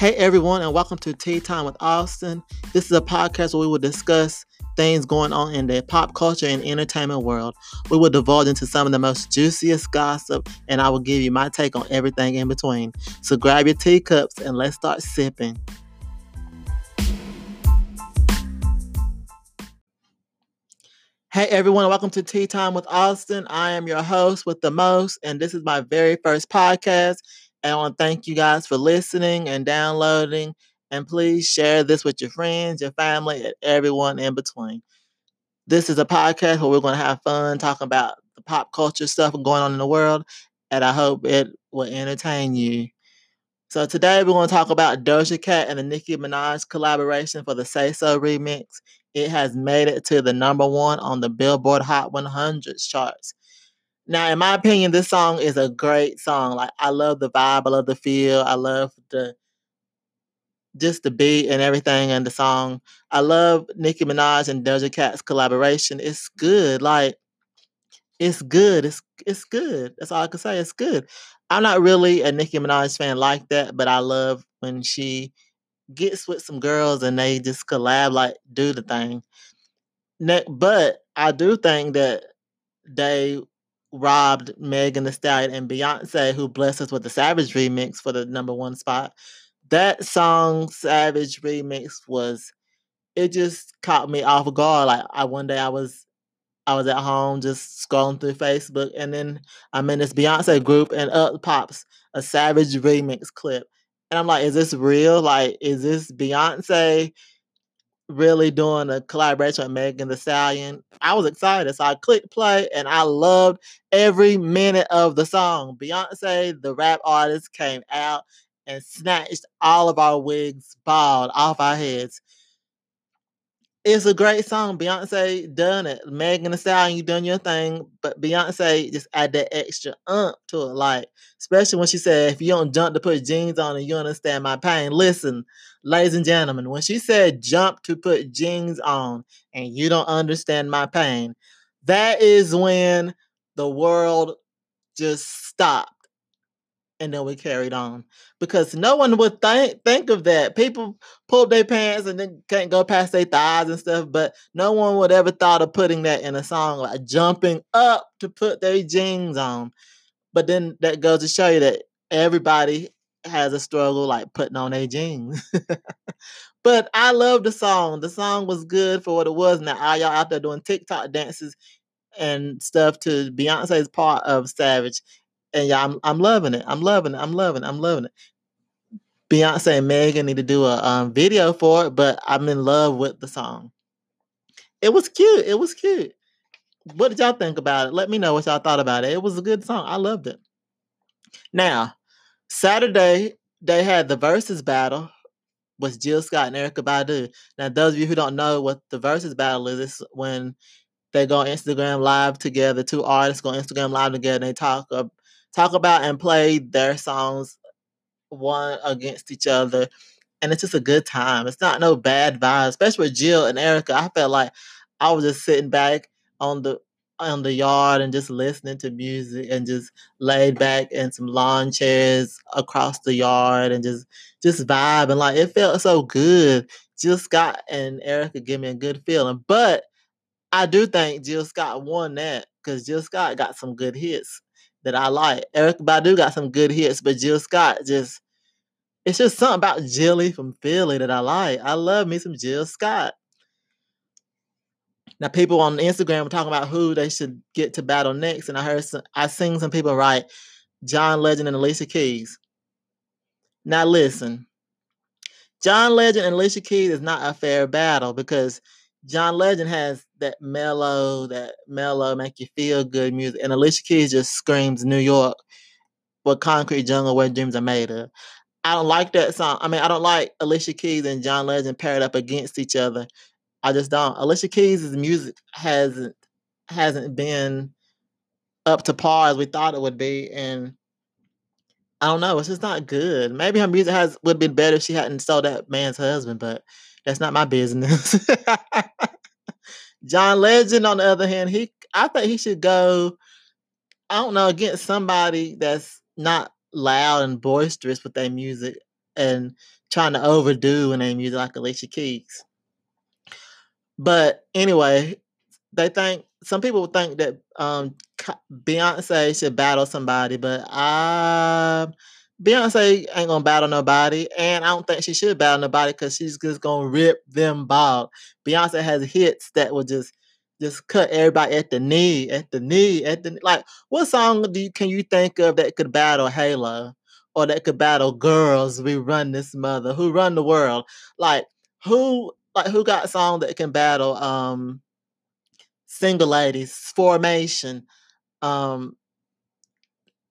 Hey everyone, and welcome to Tea Time with Austin. This is a podcast where we will discuss things going on in the pop culture and entertainment world. We will divulge into some of the most juiciest gossip, and I will give you my take on everything in between. So grab your teacups and let's start sipping. Hey everyone, welcome to Tea Time with Austin. I am your host with the most, and this is my very first podcast. I want to thank you guys for listening and downloading. And please share this with your friends, your family, and everyone in between. This is a podcast where we're going to have fun talking about the pop culture stuff going on in the world. And I hope it will entertain you. So today we're going to talk about Doja Cat and the Nicki Minaj collaboration for the Say So remix. It has made it to the number one on the Billboard Hot 100 charts. Now, in my opinion, this song is a great song. Like I love the vibe, I love the feel, I love the just the beat and everything and the song. I love Nicki Minaj and Doja Cat's collaboration. It's good. Like it's good. It's it's good. That's all I can say. It's good. I'm not really a Nicki Minaj fan like that, but I love when she gets with some girls and they just collab, like do the thing. But I do think that they robbed Megan Thee Stallion and Beyonce, who blessed us with the Savage remix for the number one spot. That song, Savage remix, was it just caught me off guard. Like I one day I was I was at home just scrolling through Facebook, and then I'm in this Beyonce group, and up pops a Savage remix clip, and I'm like, "Is this real? Like, is this Beyonce really doing a collaboration with Megan Thee Stallion. I was excited. So I clicked play and I loved every minute of the song. Beyonce, the rap artist, came out and snatched all of our wigs bald off our heads. It's a great song. Beyonce done it. Megan Thee Stallion, you done your thing, but Beyonce just add that extra ump to it. Like, especially when she said, if you don't jump to put jeans on and you understand my pain. Listen, ladies and gentlemen, when she said jump to put jeans on and you don't understand my pain, that is when the world just stopped and then we carried on because no one would think think of that. People pull their pants and then can't go past their thighs and stuff, but no one would ever thought of putting that in a song like jumping up to put their jeans on. But then that goes to show you that everybody has a struggle like putting on their jeans. but I love the song. The song was good for what it was. Now all y'all out there doing TikTok dances and stuff to Beyonce's part of Savage and yeah, I'm I'm loving it. I'm loving it. I'm loving it. I'm loving it. Beyonce and Megan need to do a um, video for it, but I'm in love with the song. It was cute. It was cute. What did y'all think about it? Let me know what y'all thought about it. It was a good song. I loved it. Now, Saturday they had the Verzuz battle with Jill Scott and Erykah Badu. Now, those of you who don't know what the Verzuz battle is, it's when they go Instagram live together. Two artists go Instagram live together. and They talk talk about and play their songs one against each other. And it's just a good time. It's not no bad vibe, especially with Jill and Erykah. I felt like I was just sitting back on the on the yard and just listening to music and just laid back in some lawn chairs across the yard and just just vibing. Like it felt so good. Jill Scott and Erykah give me a good feeling. But I do think Jill Scott won that because Jill Scott got some good hits that I like. Erykah Badu got some good hits, but Jill Scott just it's just something about Jilly from Philly that I like. I love me some Jill Scott. Now people on Instagram were talking about who they should get to battle next, and I heard some, I seen some people write John Legend and Alicia Keys. Now listen, John Legend and Alicia Keys is not a fair battle because John Legend has that mellow, that mellow, make you feel good music, and Alicia Keys just screams New York with Concrete Jungle where dreams are made of. I don't like that song. I mean, I don't like Alicia Keys and John Legend paired up against each other. I just don't. Alicia Keys' music hasn't hasn't been up to par as we thought it would be, and I don't know. It's just not good. Maybe her music has would have been better if she hadn't sold that man's husband, but that's not my business. John Legend, on the other hand, he I think he should go. I don't know against somebody that's not loud and boisterous with their music, and trying to overdo in their music like Alicia Keys. But anyway, they think some people think that um, Beyonce should battle somebody, but Beyonce ain't gonna battle nobody, and I don't think she should battle nobody because she's just gonna rip them bald. Beyonce has hits that will just just cut everybody at the knee, at the knee, at the like. What song do you can you think of that could battle Halo, or that could battle Girls? We run this mother, who run the world? Like who, like who got a song that can battle um single ladies, formation, um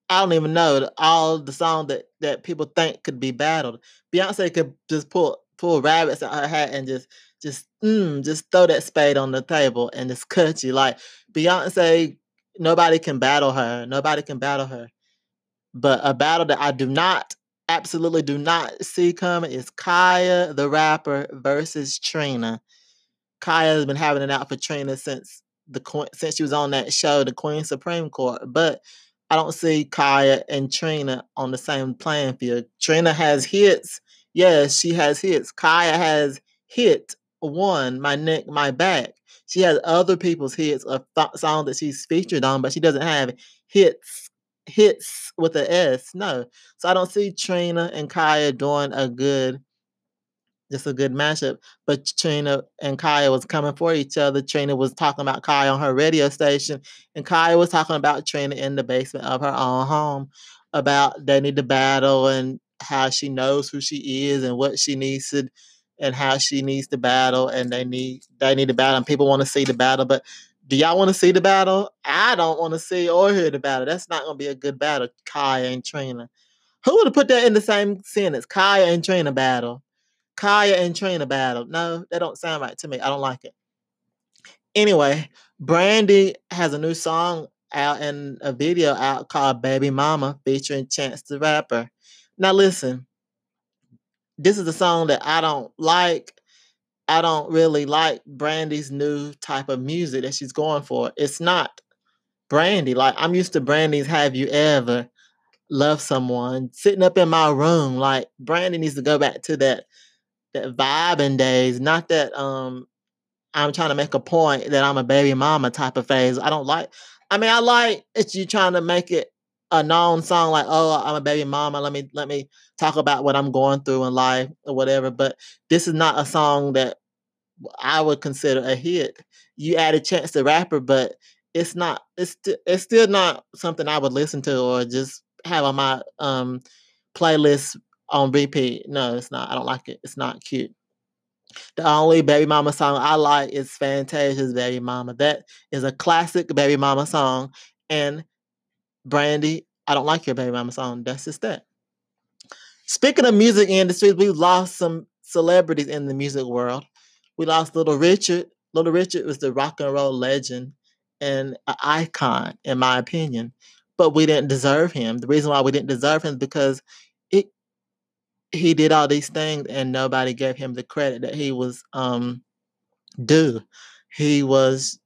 I don't even know all the song that that people think could be battled. Beyonce could just pull pull rabbits out her hat and just just mm, just throw that spade on the table and just cut you. Like Beyonce, nobody can battle her. Nobody can battle her. But a battle that I do not, absolutely do not see coming is Khia the rapper versus Trina. Khia has been having it out for Trina since the since she was on that show, the Queen Supreme Court. But I don't see Khia and Trina on the same playing field. Trina has hits. Yes, she has hits. Khia has hit one, my neck, my back. She has other people's hits of th- that she's featured on, but she doesn't have hits hits with an S. No. So I don't see Trina and Khia doing a good just a good matchup. But Trina and Khia was coming for each other. Trina was talking about Khia on her radio station, and Khia was talking about Trina in the basement of her own home about they need to battle and how she knows who she is and what she needs to and how she needs to battle and they need they need to battle and people want to see the battle but do y'all want to see the battle? I don't want to see or hear the battle. That's not going to be a good battle Khia and trina. Who would have put that in the same sentence Khia and trina battle? Khia and trina battle. No that don't sound right to me. I don't like it. Anyway brandy has a new song out and a video out called baby mama featuring chance the rapper. Now listen this is a song that I don't like. I don't really like Brandy's new type of music that she's going for. It's not Brandy. Like I'm used to Brandy's Have You Ever Loved Someone sitting up in my room. Like Brandy needs to go back to that that vibing days, not that um I'm trying to make a point that I'm a baby mama type of phase. I don't like I mean I like it's you trying to make it a known song like oh i'm a baby mama let me let me talk about what i'm going through in life or whatever but this is not a song that i would consider a hit you added chance the rapper but it's not it's st- it's still not something i would listen to or just have on my um playlist on repeat no it's not i don't like it it's not cute the only baby mama song I like is Fantasia's Baby Mama. That is a classic baby mama song. And Brandy, I don't like your baby mama song. That's just that. Speaking of music industries, we lost some celebrities in the music world. We lost Little Richard. Little Richard was the rock and roll legend and an icon, in my opinion. But we didn't deserve him. The reason why we didn't deserve him is because it he did all these things and nobody gave him the credit that he was um due. He was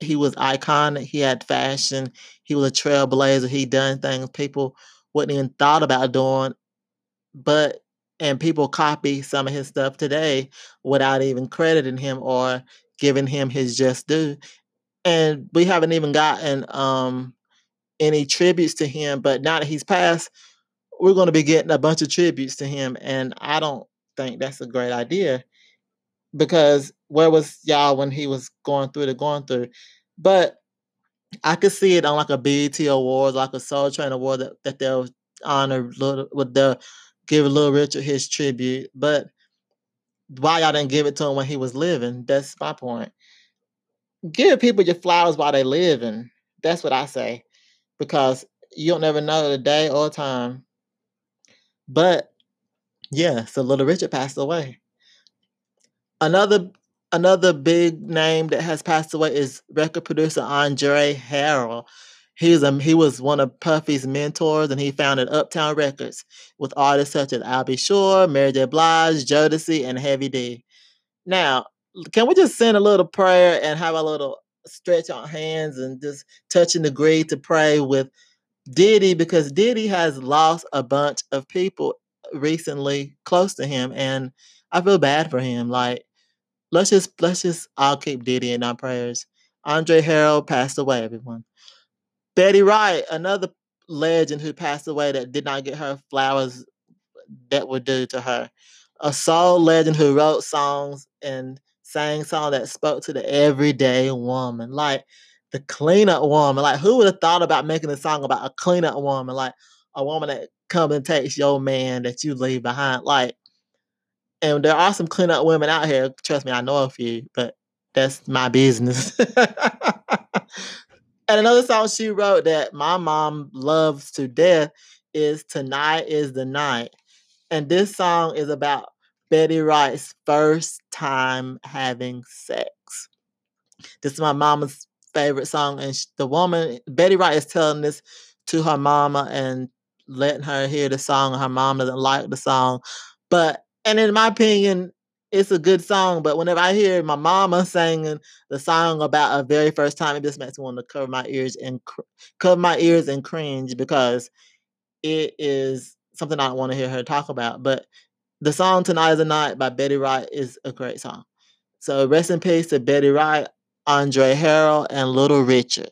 he was iconic. He had fashion. He was a trailblazer. He done things people wouldn't even thought about doing. But and people copy some of his stuff today without even crediting him or giving him his just due. And we haven't even gotten um, any tributes to him. But now that he's passed, we're going to be getting a bunch of tributes to him. And I don't think that's a great idea because where was y'all when he was going through the going through? But I could see it on like a BET Awards, like a Soul Train Award that, that they'll honor little with the give Little Richard his tribute. But why y'all didn't give it to him when he was living? That's my point. Give people your flowers while they living. That's what I say. Because you don't never know the day or time. But yeah, so Little Richard passed away. Another another big name that has passed away is record producer Andre Harrell. He was, a, he was one of Puffy's mentors, and he founded Uptown Records with artists such as Al Shore, Mary J. Blige, Jodeci, and Heavy D. Now, can we just send a little prayer and have a little stretch our hands and just touch and agree to pray with Diddy because Diddy has lost a bunch of people recently close to him, and I feel bad for him. Like, let's just let's just all keep Diddy in our prayers. Andre Harrell passed away, everyone. Betty Wright, another legend who passed away that did not get her flowers that were due to her. A soul legend who wrote songs and sang songs that spoke to the everyday woman. Like the cleanup woman. Like who would have thought about making a song about a cleanup woman? Like a woman that comes and takes your man that you leave behind. Like and there are some cleanup women out here. Trust me, I know a few, but that's my business. and another song she wrote that my mom loves to death is Tonight is the Night. And this song is about Betty Wright's first time having sex. This is my mama's favorite song. And the woman, Betty Wright, is telling this to her mama and letting her hear the song. Her mom doesn't like the song. But, and in my opinion, it's a good song, but whenever I hear my mama singing the song about a very first time, it just makes me want to cover my ears and cr- cover my ears and cringe because it is something I don't want to hear her talk about. But the song "Tonight Is the Night" by Betty Wright is a great song. So rest in peace to Betty Wright, Andre Harrell, and Little Richard.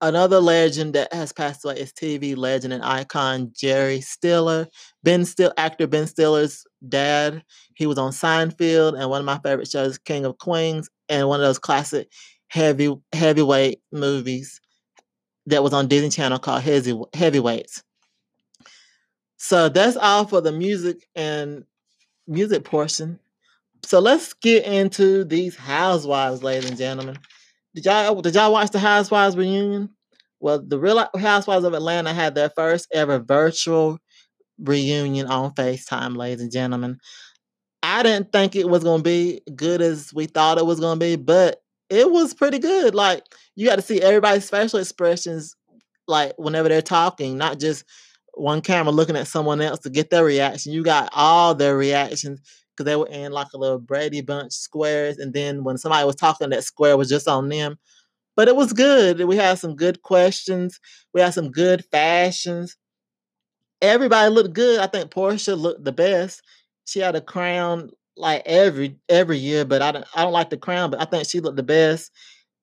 Another legend that has passed away is TV legend and icon Jerry Stiller. Ben Still actor Ben Stiller's dad. He was on Seinfeld and one of my favorite shows, King of Queens, and one of those classic heavy heavyweight movies that was on Disney Channel called Heavy, Heavyweights. So that's all for the music and music portion. So let's get into these housewives, ladies and gentlemen. Did y'all did y'all watch the Housewives reunion? Well, the Real Housewives of Atlanta had their first ever virtual reunion on FaceTime, ladies and gentlemen. I didn't think it was gonna be good as we thought it was gonna be, but it was pretty good. Like you got to see everybody's facial expressions, like whenever they're talking, not just one camera looking at someone else to get their reaction. You got all their reactions because they were in like a little Brady Bunch squares, and then when somebody was talking, that square was just on them. But it was good. We had some good questions. We had some good fashions. Everybody looked good. I think Porsha looked the best. She had a crown like every every year, but I don't I don't like the crown, but I think she looked the best.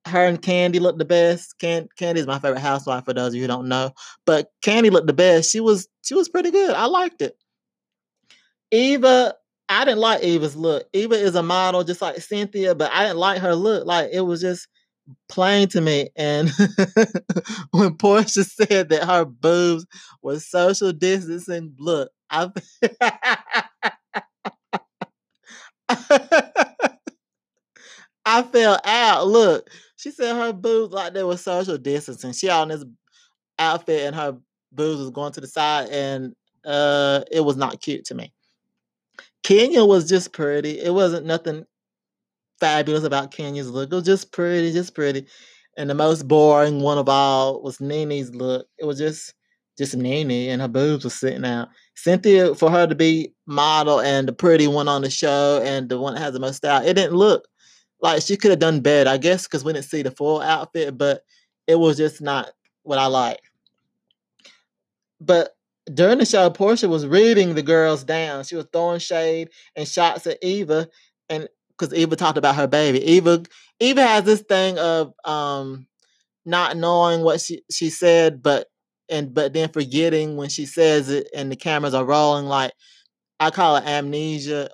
Her and Kandi looked the best. Can, Kandi is my favorite housewife for those of you who don't know. But Kandi looked the best. She was she was pretty good. I liked it. Eva, I didn't like Eva's look. Eva is a model just like Cynthia, but I didn't like her look. Like it was just plain to me. And when Porsha said that her boobs was social distancing, look, I I fell out. Look, she said her boobs like they were social distancing. She on this outfit and her boobs was going to the side, and uh, it was not cute to me. Kenya was just pretty. It wasn't nothing fabulous about Kenya's look. It was just pretty, just pretty. And the most boring one of all was Nene's look. It was just just Nene, and her boobs were sitting out. Cynthia, for her to be model and the pretty one on the show and the one that has the most style, it didn't look like she could have done better, I guess, because we didn't see the full outfit, but it was just not what I like. But during the show, Porsha was reading the girls down. She was throwing shade and shots at Eva, and because Eva talked about her baby. Eva Eva has this thing of um not knowing what she she said, but and but then forgetting when she says it and the cameras are rolling. Like I call it amnesia,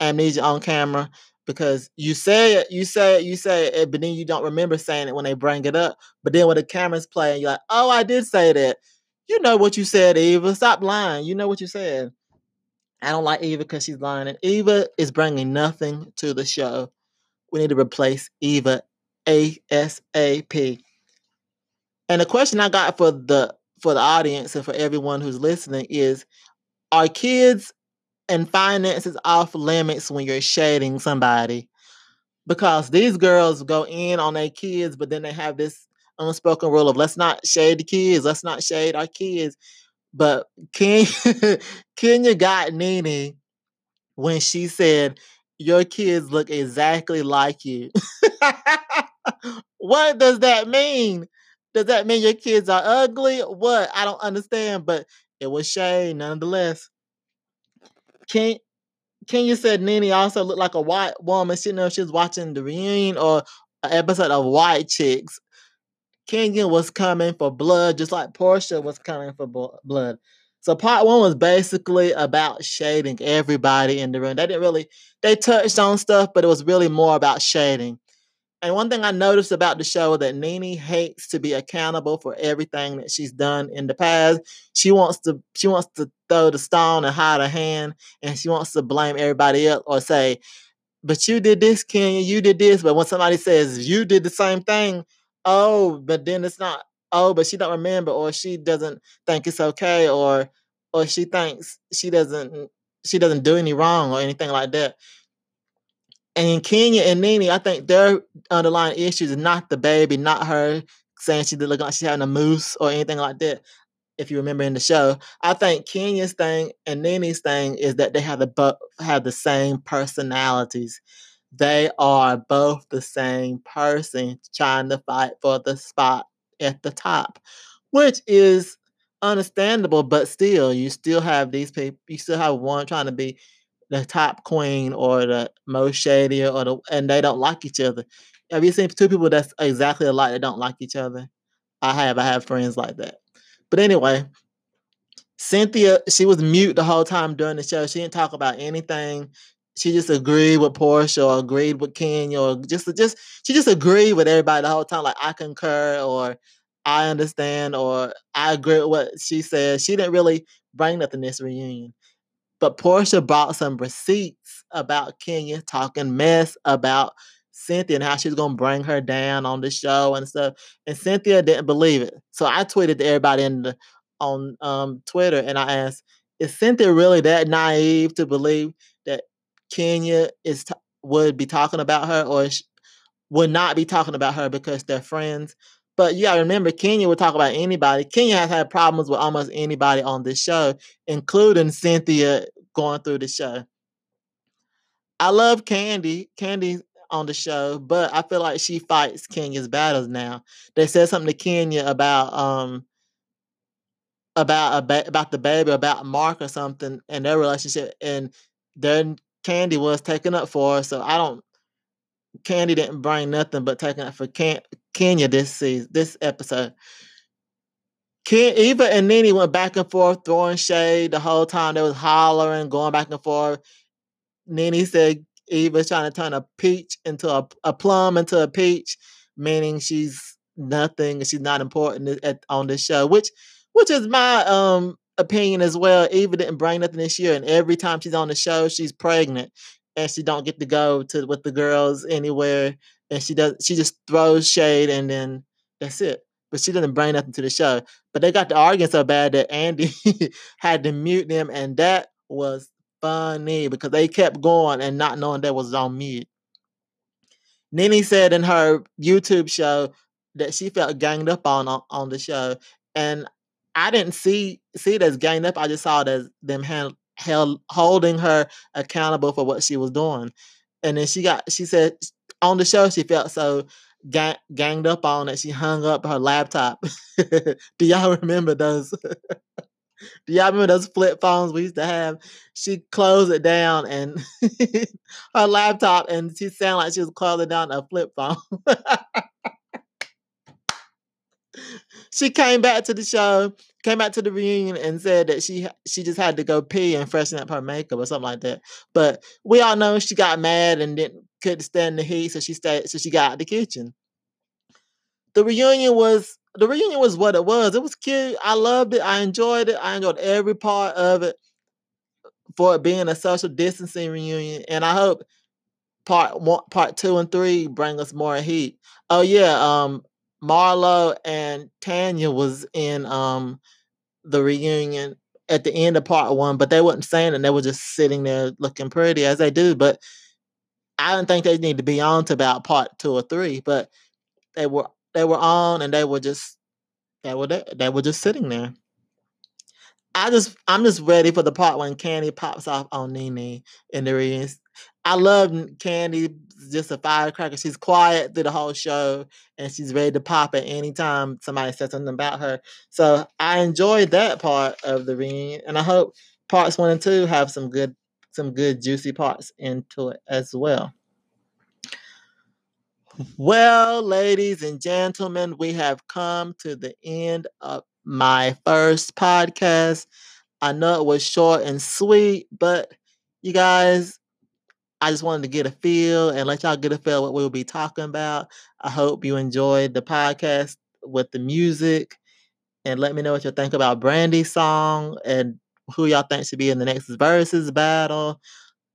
amnesia on camera because you say it, you say it, you say it, but then you don't remember saying it when they bring it up. But then when the cameras play, you're like, oh, I did say that. You know what you said, Eva. Stop lying. You know what you said. I don't like Eva because she's lying. And Eva is bringing nothing to the show. We need to replace Eva ASAP. And the question I got for the for the audience and for everyone who's listening is are kids and finances off limits when you're shading somebody because these girls go in on their kids, but then they have this unspoken rule of let's not shade the kids, let's not shade our kids. But Ken, Kenya got Nene when she said, Your kids look exactly like you. what does that mean? Does that mean your kids are ugly? What? I don't understand, but it was shade nonetheless. Ken, Kenya said Nene also looked like a white woman. She didn't know if she was watching the reunion or an episode of White Chicks. Kenya was coming for blood, just like Porsha was coming for blood. So part one was basically about shading everybody in the room. They didn't really they touched on stuff, but it was really more about shading. And one thing I noticed about the show that Nene hates to be accountable for everything that she's done in the past. She wants to she wants to throw the stone and hide her hand, and she wants to blame everybody else or say, "But you did this, Kenya. You did this." But when somebody says you did the same thing, oh, but then it's not. Oh, but she don't remember, or she doesn't think it's okay, or or she thinks she doesn't she doesn't do any wrong or anything like that. And Kenya and Nene, I think their underlying issues is not the baby, not her saying she look like she's having a moose or anything like that. If you remember in the show, I think Kenya's thing and Nene's thing is that they have the have the same personalities. They are both the same person trying to fight for the spot at the top, which is understandable, but still, you still have these people. You still have one trying to be the top queen or the most shady or the and they don't like each other. Have you seen two people that's exactly alike that don't like each other? I have. I have friends like that. But anyway, Cynthia, she was mute the whole time during the show. She didn't talk about anything. She just agreed with Porsha or agreed with Kenya or just just she just agreed with everybody the whole time. Like I concur or I understand or I agree with what she said. She didn't really bring nothing this reunion. But Porsha brought some receipts about Kenya talking mess about Cynthia and how she's gonna bring her down on the show and stuff. And Cynthia didn't believe it. So I tweeted to everybody in the on um, Twitter and I asked, is Cynthia really that naive to believe Kenya is t- would be talking about her or sh- would not be talking about her because they're friends? But you gotta remember, Kenya would talk about anybody. Kenya has had problems with almost anybody on this show, including Cynthia going through the show. I love Candy. Kandi on the show, but I feel like she fights Kenya's battles now. They said something to Kenya about um about ba- about the baby, about Mark or something, and their relationship, and then Kandi was taken up for. Her, so I don't. Kandi didn't bring nothing but taking up for Ken- Kenya this season, this episode. Ken, Eva and Nene went back and forth, throwing shade the whole time. They was hollering, going back and forth. Nene said Eva's trying to turn a peach into a, a plum into a peach, meaning she's nothing, she's not important at, on this show, which which is my um opinion as well. Eva didn't bring nothing this year, and every time she's on the show, she's pregnant, and she don't get to go to with the girls anywhere, and she does she just throws shade, and then that's it but she doesn't bring nothing to the show. But they got the arguing so bad that Andy had to mute them, and that was funny because they kept going and not knowing that was on mute. Nene said in her YouTube show that she felt ganged up on on, on the show, and I didn't see see it as ganged up. I just saw it as them hand, held holding her accountable for what she was doing. And then she got she said on the show she felt so gang, ganged up on that she hung up her laptop. Do y'all remember those? Do y'all remember those flip phones we used to have? She closed it down and her laptop, and she sounded like she was closing down a flip phone. She came back to the show, came back to the reunion, and said that she she just had to go pee and freshen up her makeup or something like that. But we all know she got mad and didn't couldn't stand the heat, so she stayed. So she got out the kitchen. The reunion was the reunion was what it was. It was cute. I loved it. I enjoyed it. I enjoyed every part of it for it being a social distancing reunion. And I hope part one, part two and three bring us more heat. Oh yeah, um, Marlo and Tanya was in um the reunion at the end of part one, but they wasn't saying it. They were just sitting there looking pretty as they do. But I didn't think they need to be on to about part two or three. But they were they were on and they were just they were there, they were just sitting there. I just I'm just ready for the part when Kandi pops off on Nene in the reunion. I love Kandi. just a firecracker. She's quiet through the whole show and she's ready to pop at any time somebody says something about her. So I enjoyed that part of the reunion and I hope parts one and two have some good some good juicy parts into it as well. Well, ladies and gentlemen, we have come to the end of my first podcast. I know it was short and sweet, but you guys, I just wanted to get a feel and let y'all get a feel what we'll be talking about. I hope you enjoyed the podcast with the music and let me know what you think about Brandy's song and who y'all think should be in the next Verzuz battle.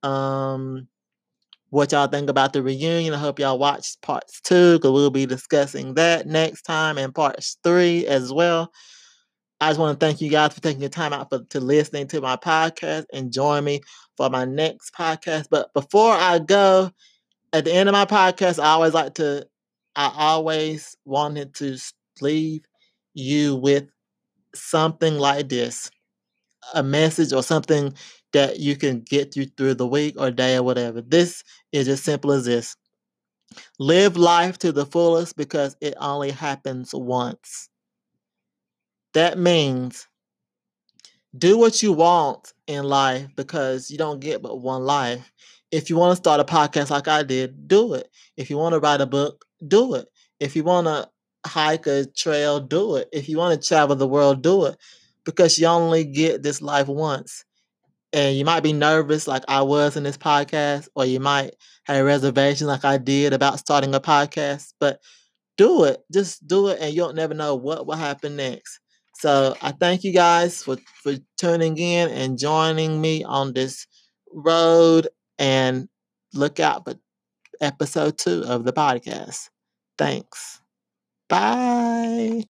Um, what y'all think about the reunion. I hope y'all watch parts two because we'll be discussing that next time and parts three as well. I just want to thank you guys for taking your time out for to listening to my podcast and join me for my next podcast. But before I go, at the end of my podcast, I always like to, I always wanted to leave you with something like this a message or something that you can get you through the week or day or whatever. This is as simple as this live life to the fullest because it only happens once. That means do what you want in life because you don't get but one life. If you want to start a podcast like I did, do it. If you want to write a book, do it. If you want to hike a trail, do it. If you want to travel the world, do it. Because you only get this life once. And you might be nervous like I was in this podcast, or you might have reservations like I did about starting a podcast. But do it. Just do it and you'll never know what will happen next. So I thank you guys for, for tuning in and joining me on this road and look out for episode two of the podcast. Thanks. Bye.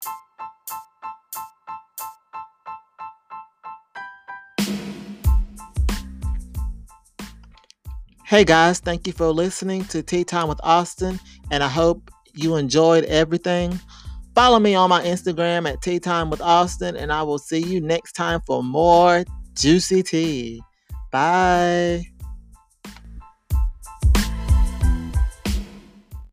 Hey guys, thank you for listening to Tea Time with Austin, and I hope you enjoyed everything. Follow me on my Instagram at Tea Time with Austin, and I will see you next time for more juicy tea. Bye.